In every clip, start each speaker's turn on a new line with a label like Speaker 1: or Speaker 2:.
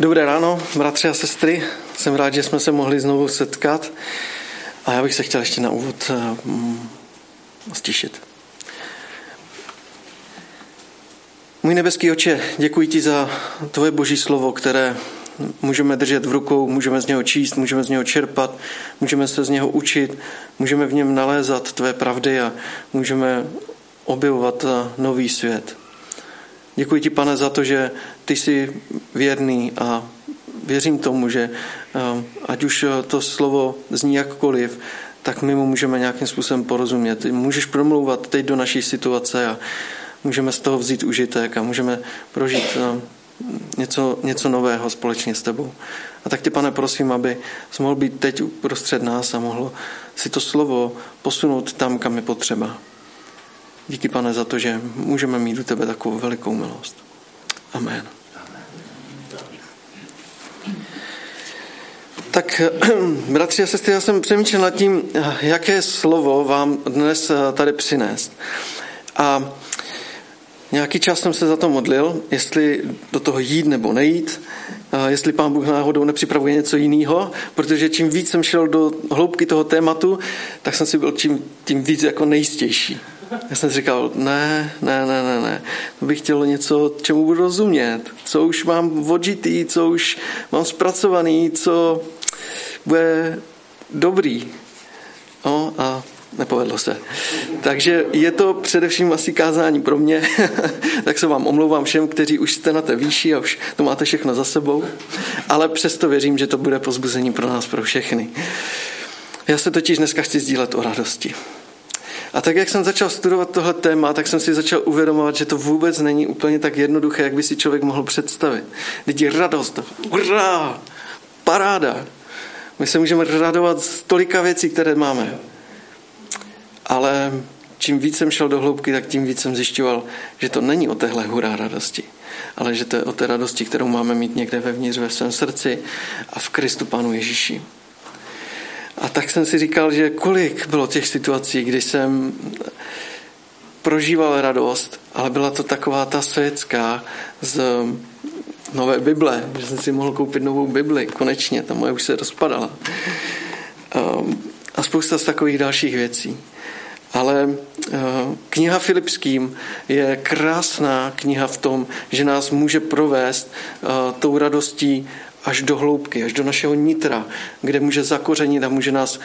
Speaker 1: Dobré ráno, bratři a sestry. Jsem rád, že jsme se mohli znovu setkat. A já bych se chtěl ještě na úvod stišit. Můj nebeský oče, děkuji ti za tvoje boží slovo, které můžeme držet v rukou, můžeme z něho číst, můžeme z něho čerpat, můžeme se z něho učit, můžeme v něm nalézat tvé pravdy a můžeme objevovat eh, nový svět. Děkuji ti, pane, za to, že ty jsi věrný a věřím tomu, že eh, ať už to slovo zní jakkoliv, tak my mu můžeme nějakým způsobem porozumět. Můžeš promlouvat teď do naší situace a můžeme z toho vzít užitek a můžeme prožít eh, něco, něco nového společně s tebou. A tak tě, pane, prosím, aby jsi mohl být teď uprostřed nás a mohl si to slovo posunout tam, kam je potřeba. Díky, pane, za to, že můžeme mít u tebe takovou velikou milost. Amen. Tak, bratři a sestry, já jsem přemýšlel nad tím, jaké slovo vám dnes tady přinést. A nějaký čas jsem se za to modlil, jestli do toho jít nebo nejít, jestli pán Bůh náhodou nepřipravuje něco jiného, protože čím víc jsem šel do hloubky toho tématu, tak jsem si byl čím, tím víc jako nejistější. Já jsem si říkal, ne, ne, ne, ne, ne. To bych chtěl něco, čemu budu rozumět, co už mám odžitý, co už mám zpracovaný, co bude dobrý. No a nepovedlo se. Takže je to především asi kázání pro mě, tak se vám omlouvám všem, kteří už jste na té výši a už to máte všechno za sebou, ale přesto věřím, že to bude pozbuzení pro nás, pro všechny. Já se totiž dneska chci sdílet o radosti. A tak, jak jsem začal studovat tohle téma, tak jsem si začal uvědomovat, že to vůbec není úplně tak jednoduché, jak by si člověk mohl představit. Je radost, hurá, paráda. My se můžeme radovat z tolika věcí, které máme. Ale čím víc jsem šel do hloubky, tak tím víc jsem zjišťoval, že to není o téhle hurá radosti, ale že to je o té radosti, kterou máme mít někde vevnitř ve svém srdci a v Kristu Pánu Ježíši. A tak jsem si říkal, že kolik bylo těch situací, kdy jsem prožíval radost, ale byla to taková ta světská z nové Bible, že jsem si mohl koupit novou Bibli, konečně, ta moje už se rozpadala. Ehm, a spousta z takových dalších věcí. Ale eh, kniha Filipským je krásná kniha v tom, že nás může provést eh, tou radostí až do hloubky, až do našeho nitra, kde může zakořenit a může nás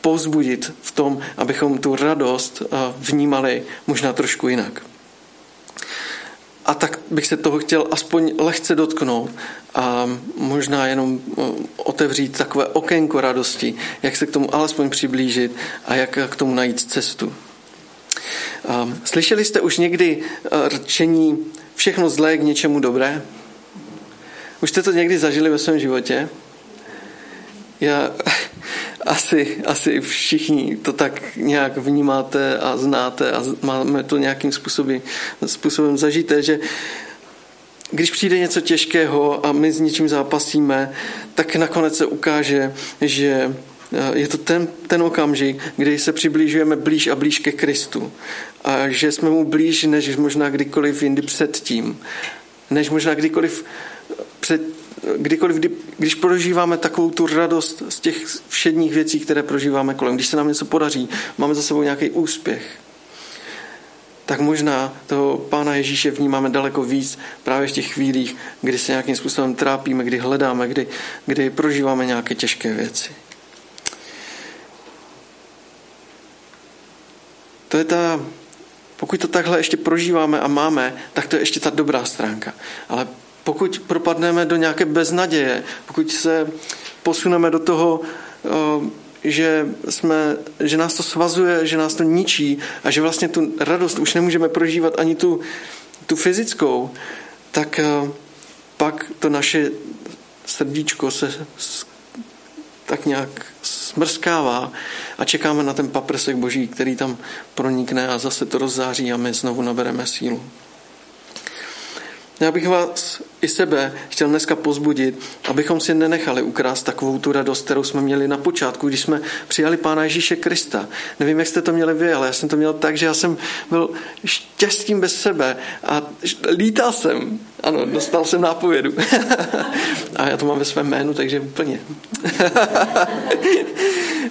Speaker 1: pozbudit v tom, abychom tu radost eh, vnímali možná trošku jinak. Bych se toho chtěl aspoň lehce dotknout a možná jenom eh, otevřít takové okénko radosti, jak se k tomu alespoň přiblížit a jak k tomu najít cestu. Slyšeli jste už někdy eh, řečení všechno zlé k něčemu dobré? Už jste to někdy zažili ve svém životě? Já asi, asi všichni to tak nějak vnímáte a znáte a máme to nějakým způsobem, způsobem zažité, že když přijde něco těžkého a my s něčím zápasíme, tak nakonec se ukáže, že eh, je to ten, ten okamžik, kdy se přiblížujeme blíž a blíž ke Kristu. A že jsme mu blíž, než možná kdykoliv jindy předtím. Než možná kdykoliv před, kdykoliv, kdy, když prožíváme takovou tu radost z těch všedních věcí, které prožíváme kolem, když se nám něco podaří, máme za sebou nějaký úspěch, tak možná toho Pána Ježíše vnímáme daleko víc právě v těch chvílích, kdy se nějakým způsobem trápíme, kdy hledáme, kdy, kdy prožíváme nějaké těžké věci. To je ta, pokud to takhle ještě prožíváme a máme, tak to je ještě ta dobrá stránka. Ale pokud propadneme do nějaké beznaděje, pokud se posuneme do toho, že, jsme, že nás to svazuje, že nás to ničí a že vlastně tu radost už nemůžeme prožívat ani tu, tu fyzickou, tak pak to naše srdíčko se tak nějak smrskává a čekáme na ten paprsek boží, který tam pronikne a zase to rozzáří a my znovu nabereme sílu. Já bych vás i sebe chtěl dneska pozbudit, abychom si nenechali ukrást takovou tu radost, kterou jsme měli na počátku, když jsme přijali Pána Ježíše Krista. Nevím, jak jste to měli vy, ale já jsem to měl tak, že já jsem byl štěstím bez sebe a lítal jsem. Ano, dostal jsem nápovědu. a já to mám ve svém jménu, takže úplně.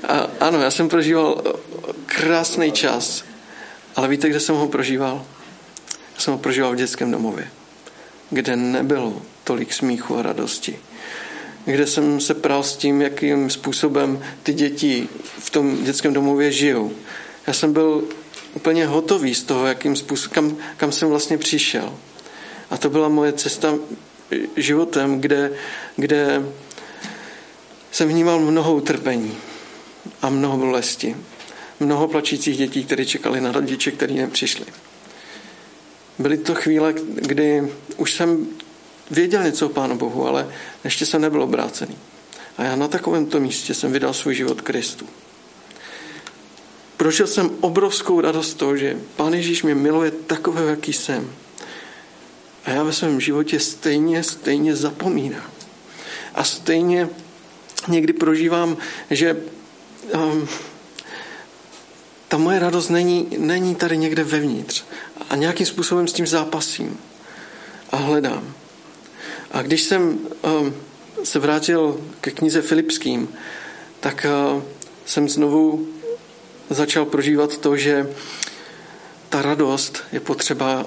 Speaker 1: a ano, já jsem prožíval krásný čas, ale víte, kde jsem ho prožíval? Já jsem ho prožíval v dětském domově kde nebylo tolik smíchu a radosti. Kde jsem se pral s tím, jakým způsobem ty děti v tom dětském domově žijou. Já jsem byl úplně hotový z toho, jakým způsobem, kam, kam jsem vlastně přišel. A to byla moje cesta životem, kde, kde jsem vnímal mnoho utrpení a mnoho bolesti. Mnoho plačících dětí, které čekali na rodiče, kteří nepřišli. Byly to chvíle, kdy už jsem věděl něco o Pánu Bohu, ale ještě jsem nebyl obrácený. A já na takovémto místě jsem vydal svůj život Kristu. Prožil jsem obrovskou radost toho, že Pán Ježíš mě miluje takového, jaký jsem. A já ve svém životě stejně, stejně zapomínám. A stejně někdy prožívám, že um, ta moje radost není, není tady někde vevnitř. A nějakým způsobem s tím zápasím a hledám. A když jsem um, se vrátil ke knize Filipským, tak uh, jsem znovu začal prožívat to, že ta radost je potřeba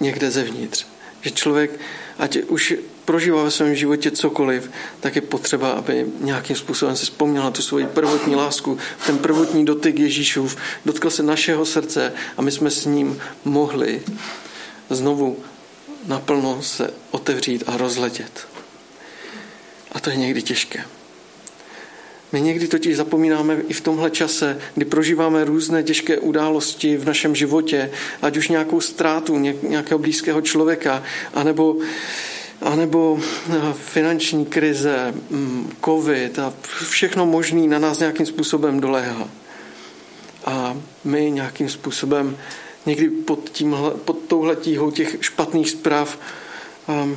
Speaker 1: někde zevnitř. Že člověk, ať už prožívá ve svém životě cokoliv, tak je potřeba, aby nějakým způsobem si vzpomněl na tu svoji prvotní lásku, ten prvotní dotyk Ježíšův, dotkl se našeho srdce a my jsme s ním mohli znovu naplno se otevřít a rozletět. A to je někdy těžké. My někdy totiž zapomínáme i v tomhle čase, kdy prožíváme různé těžké události v našem životě, ať už nějakou ztrátu nějakého blízkého člověka, anebo anebo eh, finanční krize, mm, covid a všechno možné na nás nějakým způsobem doléhá. A my nějakým způsobem někdy pod, tímhle, pod touhle tíhou těch špatných zpráv um,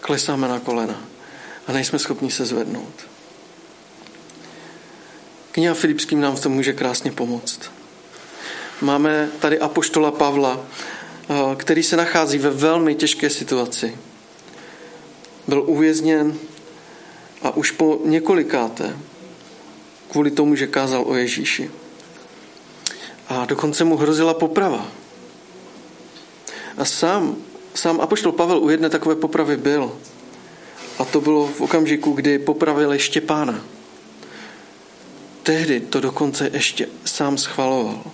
Speaker 1: klesáme na kolena a nejsme schopni se zvednout. Kniha Filipským nám v tom může krásně pomoct. Máme tady apoštola Pavla, eh, který se nachází ve velmi těžké situaci byl uvězněn a už po několikáté kvůli tomu, že kázal o Ježíši. A dokonce mu hrozila poprava. A sám, sám apoštol Pavel u jedné takové popravy byl. A to bylo v okamžiku, kdy popravili Štěpána. Tehdy to dokonce ještě sám schvaloval.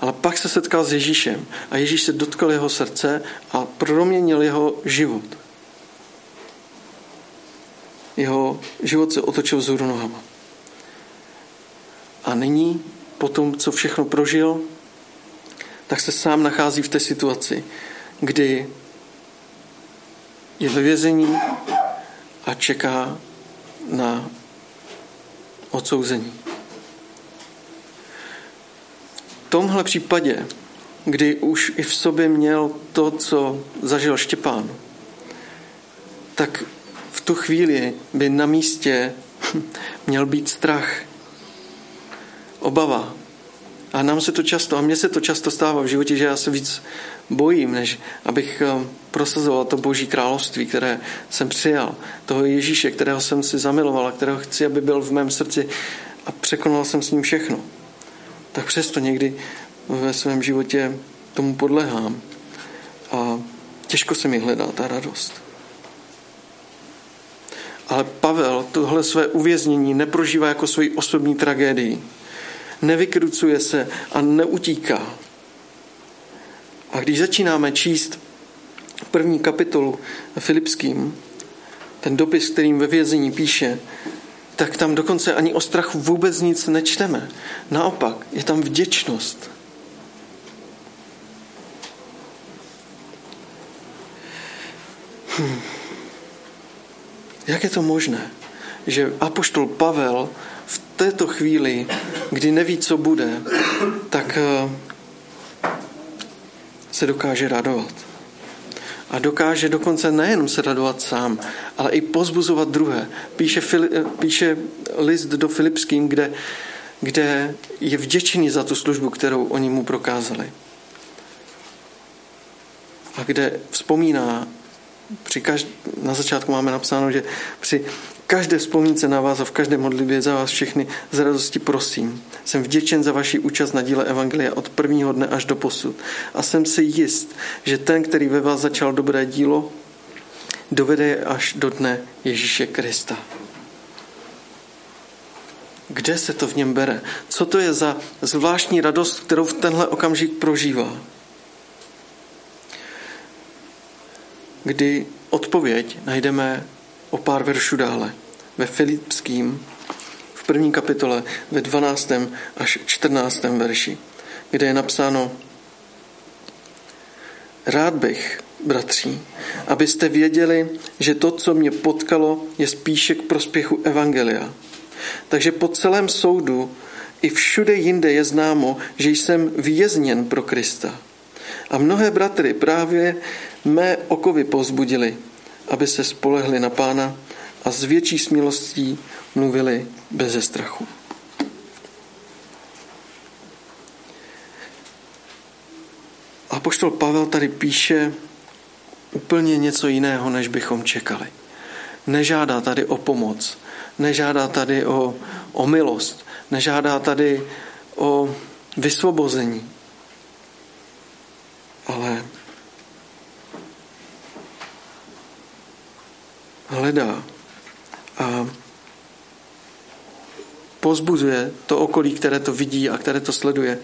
Speaker 1: Ale pak se setkal s Ježíšem a Ježíš se dotkl jeho srdce a proměnil jeho život jeho život se otočil vzhůru nohama. A nyní, po tom, co všechno prožil, tak se sám nachází v té situaci, kdy je ve vězení a čeká na odsouzení. V tomhle případě, kdy už i v sobě měl to, co zažil Štěpán, tak tu chvíli by na místě měl být strach, obava. A nám se to často, a mně se to často stává v životě, že já se víc bojím, než abych eh, prosazoval to boží království, které jsem přijal, toho Ježíše, kterého jsem si zamiloval a kterého chci, aby byl v mém srdci a překonal jsem s ním všechno. Tak přesto někdy ve svém životě tomu podlehám a těžko se mi hledá ta radost. Ale Pavel tohle své uvěznění neprožívá jako svoji osobní tragédii. Nevykrucuje se a neutíká. A když začínáme číst první kapitolu Filipským, ten dopis, kterým ve vězení píše, tak tam dokonce ani o strachu vůbec nic nečteme. Naopak, je tam vděčnost. Hmm. Jak je to možné, že apoštol Pavel v této chvíli, kdy neví, co bude, tak eh, se dokáže radovat. a dokáže dokonce nejenom se radovat sám, ale i pozbuzovat druhé. Píše, píše list do Filipským, kde, kde je vděčný za tu službu, kterou oni mu prokázali. A kde vzpomíná, při každ- na začátku máme napsáno, že při každé vzpomínce na vás a v každé modlitbě za vás všechny z radosti prosím. Jsem vděčen za vaši účast na díle Evangelia od prvního dne až do posud. A jsem si jist, že ten, který ve vás začal dobré dílo, dovede je až do dne Ježíše Krista. Kde se to v něm bere? Co to je za zvláštní radost, kterou v tenhle okamžik prožívá? Kdy odpověď najdeme o pár veršů dále. Ve Filipským v první kapitole ve 12. až 14. verši, kde je napsáno Rád bych, bratří, abyste věděli, že to, co mě potkalo, je spíše k prospěchu Evangelia. Takže po celém soudu i všude jinde je známo, že jsem vězněn pro Krista. A mnohé bratry právě mé okovy pozbudili, aby se spolehli na pána a s větší smilostí mluvili bez strachu. A poštol Pavel tady píše úplně něco jiného, než bychom čekali. Nežádá tady o pomoc, nežádá tady o, o milost, nežádá tady o vysvobození, ale hledá a pozbuzuje to okolí, které to vidí a které to sleduje.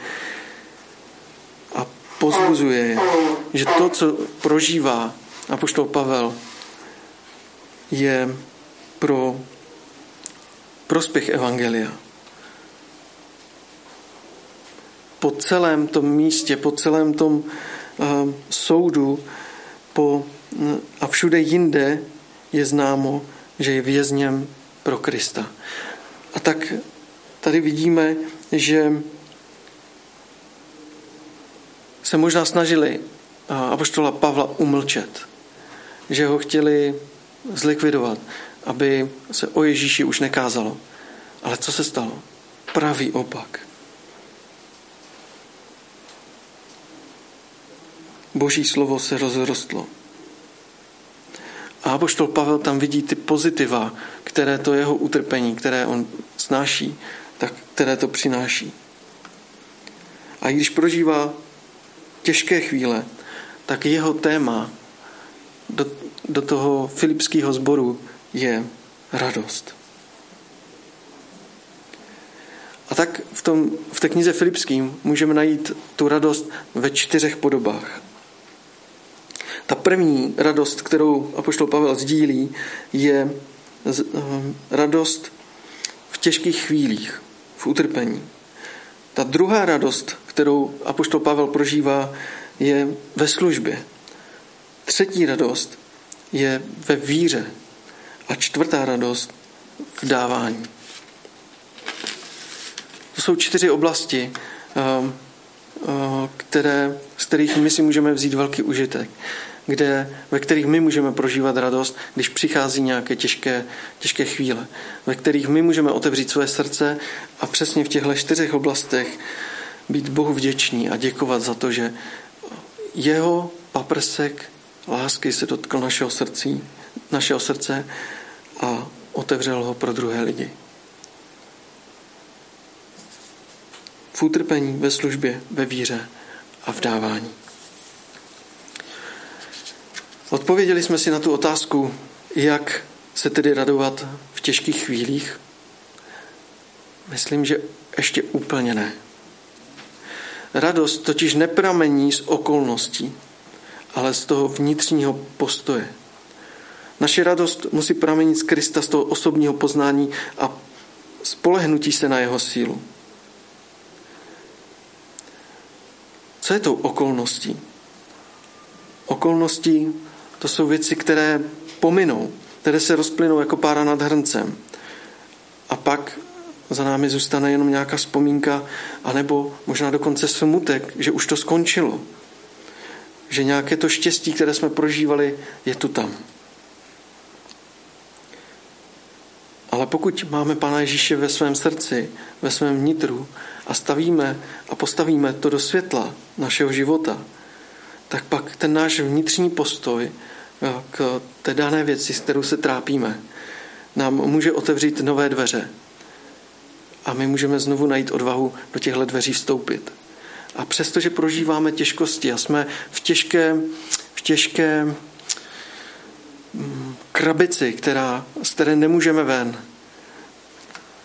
Speaker 1: A pozbuzuje je, že to, co prožívá apoštol Pavel, je pro prospěch Evangelia. Po celém tom místě, po celém tom soudu po, a všude jinde je známo, že je vězněm pro Krista. A tak tady vidíme, že se možná snažili apoštola Pavla umlčet, že ho chtěli zlikvidovat, aby se o Ježíši už nekázalo. Ale co se stalo? Pravý opak. Boží slovo se rozrostlo. A apoštol Pavel tam vidí ty pozitiva, které to jeho utrpení, které on snáší, tak které to přináší. A když prožívá těžké chvíle, tak jeho téma do, do toho filipského sboru je radost. A tak v, tom, v té knize Filipským můžeme najít tu radost ve čtyřech podobách. Ta první radost, kterou apoštol Pavel sdílí, je eh, radost v těžkých chvílích, v utrpení. Ta druhá radost, kterou apoštol Pavel prožívá, je ve službě. Třetí radost je ve víře. A čtvrtá radost v dávání. To jsou čtyři oblasti, eh, eh, které, z kterých my si můžeme vzít velký užitek kde, ve kterých my můžeme prožívat radost, když přichází nějaké těžké, těžké chvíle, ve kterých my můžeme otevřít své srdce a přesně v těchto čtyřech oblastech být Bohu vděční a děkovat za to, že jeho paprsek lásky se dotkl našeho, srdcí, našeho srdce a otevřel ho pro druhé lidi. V utrpení, ve službě, ve víře a v dávání. Odpověděli jsme si na tu otázku, jak se tedy radovat v těžkých chvílích? Myslím, že ještě úplně ne. Radost totiž nepramení z okolností, ale z toho vnitřního postoje. Naše radost musí pramenit z Krista, z toho osobního poznání a spolehnutí se na jeho sílu. Co je tou okolností? Okolností to jsou věci, které pominou, které se rozplynou jako pára nad hrncem. A pak za námi zůstane jenom nějaká vzpomínka, anebo možná dokonce smutek, že už to skončilo. že nějaké to štěstí, které jsme prožívali, je tu tam. Ale pokud máme Pána Ježíše ve svém srdci, ve svém vnitru a stavíme a postavíme to do světla našeho života, tak pak ten náš vnitřní postoj k té dané věci, s kterou se trápíme, nám může otevřít nové dveře. A my můžeme znovu najít odvahu do těchto dveří vstoupit. A přestože prožíváme těžkosti a jsme v těžké, v těžké mm, krabici, která, z které nemůžeme ven,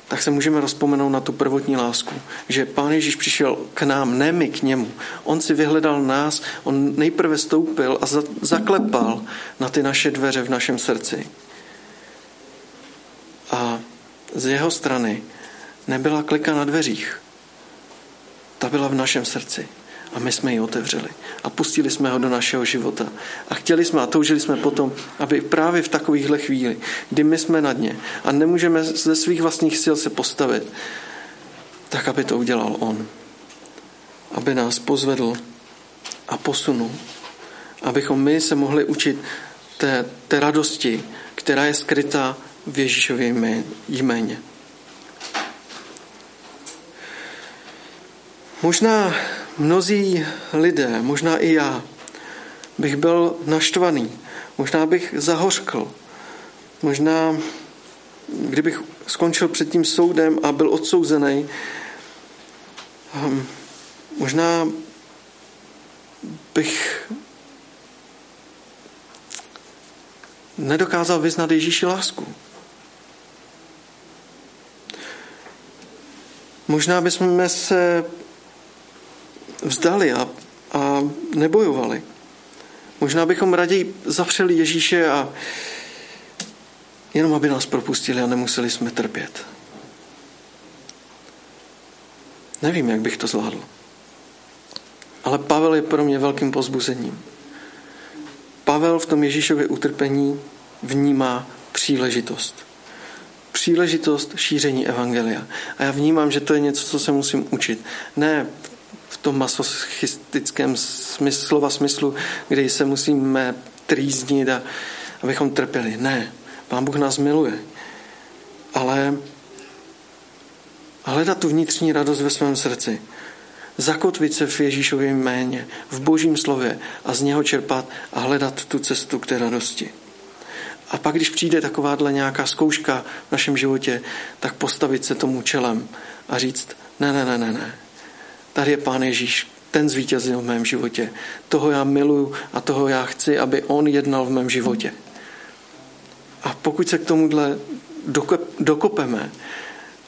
Speaker 1: tak se můžeme rozpomenout na tu prvotní lásku, že Pán Ježíš přišel k nám, ne my k němu. On si vyhledal nás, on nejprve stoupil a zaklepal na ty naše dveře v našem srdci. A z jeho strany nebyla klika na dveřích. Ta byla v našem srdci. A my jsme ji otevřeli a pustili jsme ho do našeho života. A chtěli jsme a toužili jsme potom, aby právě v takovýchhle chvíli, kdy my jsme na dně a nemůžeme ze svých vlastních sil se postavit, tak aby to udělal on. Aby nás pozvedl a posunul. Abychom my se mohli učit té, té radosti, která je skrytá v Ježíšově jméně. Možná mnozí lidé, možná i já, bych byl naštvaný, možná bych zahořkl, možná kdybych skončil před tím soudem a byl odsouzený, ehm, možná bych nedokázal vyznat Ježíši lásku. Možná bychom se vzdali a, a nebojovali. Možná bychom raději zapřeli Ježíše a jenom aby nás propustili a nemuseli jsme trpět. Nevím, jak bych to zvládl. Ale Pavel je pro mě velkým pozbuzením. Pavel v tom Ježíšově utrpení vnímá příležitost. Příležitost šíření evangelia. A já vnímám, že to je něco, co se musím učit. Ne tom masochistickém smyslu, slova smyslu, kdy se musíme trýznit a abychom trpěli. Ne, Pán Bůh nás miluje. Ale hledat tu vnitřní radost ve svém srdci. Zakotvit se v Ježíšově jméně, v božím slově a z něho čerpat a hledat tu cestu k té radosti. A pak, když přijde takováhle nějaká zkouška v našem životě, tak postavit se tomu čelem a říct, ne, ne, ne, ne, ne, Tady je Pán Ježíš, ten zvítězil v mém životě. Toho já miluju a toho já chci, aby on jednal v mém životě. A pokud se k tomuhle dokopeme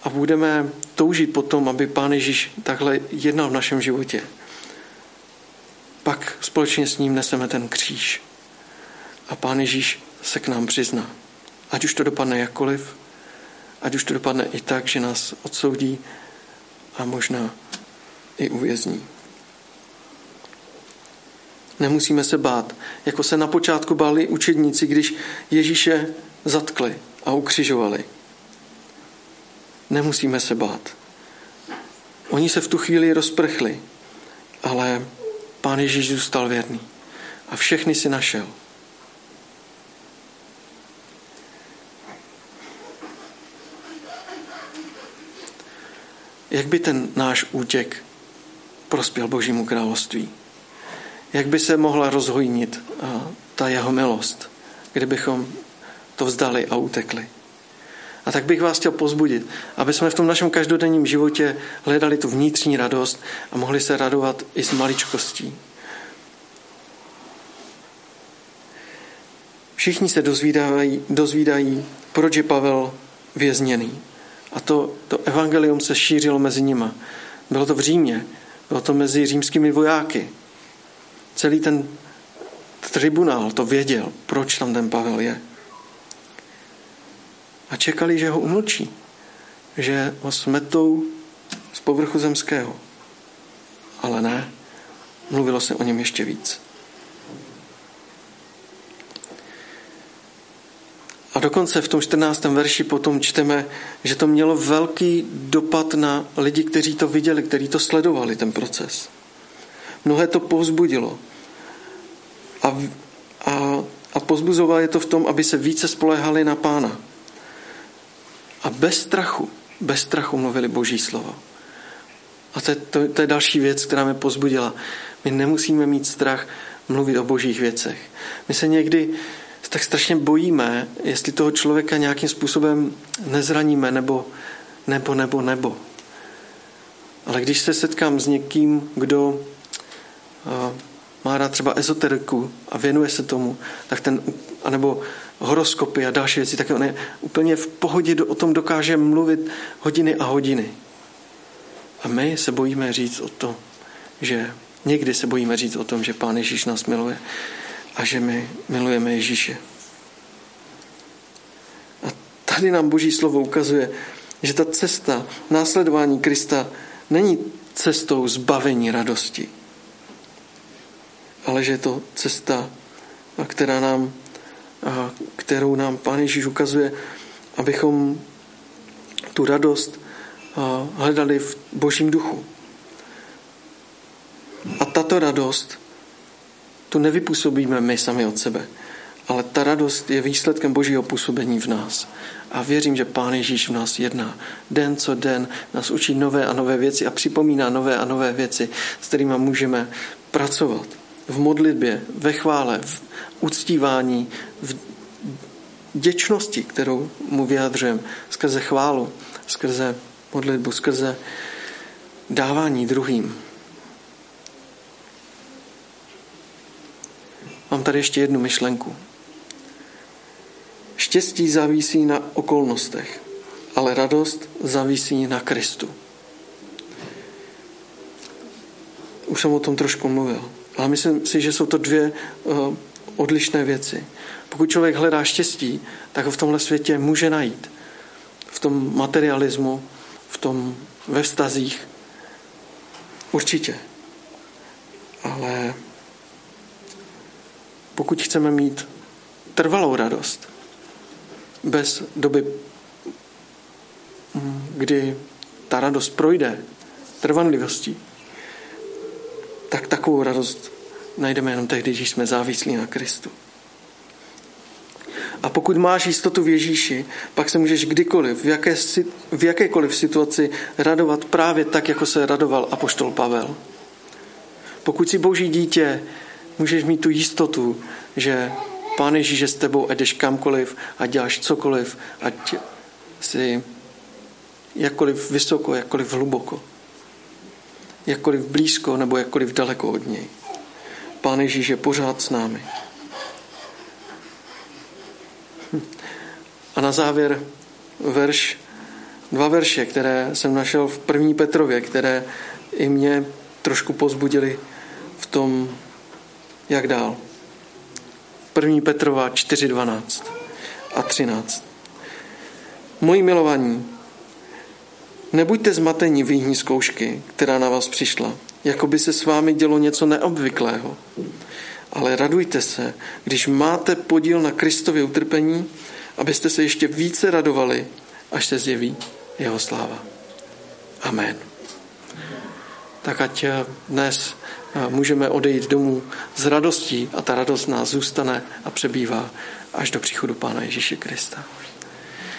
Speaker 1: a budeme toužit potom, aby Pán Ježíš takhle jednal v našem životě, pak společně s ním neseme ten kříž. A Pán Ježíš se k nám přizná. Ať už to dopadne jakkoliv, ať už to dopadne i tak, že nás odsoudí a možná i uvězní. Nemusíme se bát, jako se na počátku báli učedníci, když Ježíše zatkli a ukřižovali. Nemusíme se bát. Oni se v tu chvíli rozprchli, ale pán Ježíš zůstal věrný a všechny si našel. Jak by ten náš útěk prospěl Božímu království. Jak by se mohla rozhojnit ta jeho milost, kdybychom to vzdali a utekli. A tak bych vás chtěl pozbudit, aby jsme v tom našem každodenním životě hledali tu vnitřní radost a mohli se radovat i s maličkostí. Všichni se dozvídají, dozvídají proč je Pavel vězněný. A to, to evangelium se šířilo mezi nima. Bylo to v Římě, bylo to mezi římskými vojáky. Celý ten tribunál to věděl, proč tam ten Pavel je. A čekali, že ho umlčí, že ho smetou z povrchu zemského. Ale ne, mluvilo se o něm ještě víc. A dokonce v tom 14. verši potom čteme, že to mělo velký dopad na lidi, kteří to viděli, kteří to sledovali, ten proces. Mnohé to povzbudilo. a, a, a pozbuzoval je to v tom, aby se více spolehali na pána. A bez strachu, bez strachu mluvili boží slovo. A to je, to, to je další věc, která mě pozbudila. My nemusíme mít strach mluvit o božích věcech. My se někdy tak strašně bojíme, jestli toho člověka nějakým způsobem nezraníme, nebo, nebo, nebo, nebo. Ale když se setkám s někým, kdo má rád třeba ezoteriku a věnuje se tomu, tak ten, anebo horoskopy a další věci, tak on je úplně v pohodě o tom dokáže mluvit hodiny a hodiny. A my se bojíme říct o tom, že někdy se bojíme říct o tom, že Pán Ježíš nás miluje a že my milujeme Ježíše. A tady nám Boží slovo ukazuje, že ta cesta následování Krista není cestou zbavení radosti, ale že je to cesta, která nám, kterou nám Pán Ježíš ukazuje, abychom tu radost hledali v Božím duchu. A tato radost tu nevypůsobíme my sami od sebe, ale ta radost je výsledkem Božího působení v nás. A věřím, že Pán Ježíš v nás jedná. Den co den nás učí nové a nové věci a připomíná nové a nové věci, s kterými můžeme pracovat. V modlitbě, ve chvále, v uctívání, v děčnosti, kterou mu vyjadřujeme skrze chválu, skrze modlitbu, skrze dávání druhým. Mám tady ještě jednu myšlenku. Štěstí závisí na okolnostech, ale radost závisí na Kristu. Už jsem o tom trošku mluvil, ale myslím si, že jsou to dvě uh, odlišné věci. Pokud člověk hledá štěstí, tak ho v tomhle světě může najít. V tom materialismu, v tom ve vztazích. Určitě. Ale pokud chceme mít trvalou radost, bez doby, kdy ta radost projde trvanlivostí, tak takovou radost najdeme jenom tehdy, když jsme závislí na Kristu. A pokud máš jistotu v Ježíši, pak se můžeš kdykoliv, v, jaké, v jakékoliv situaci radovat právě tak, jako se radoval apoštol Pavel. Pokud jsi boží dítě, můžeš mít tu jistotu, že Pán Ježíš je s tebou a jdeš kamkoliv a děláš cokoliv, ať si jakkoliv vysoko, jakkoliv hluboko, jakkoliv blízko nebo jakkoliv daleko od něj. Pán Ježíš je pořád s námi. A na závěr verš, dva verše, které jsem našel v první Petrově, které i mě trošku pozbudili v tom, jak dál. První Petrova 4.12 a 13. Moji milovaní, nebuďte zmatení výhní zkoušky, která na vás přišla, jako by se s vámi dělo něco neobvyklého. Ale radujte se, když máte podíl na Kristově utrpení, abyste se ještě více radovali, až se zjeví jeho sláva. Amen. Tak ať dnes můžeme odejít domů s radostí a ta radost nás zůstane a přebývá až do příchodu Pána Ježíše Krista.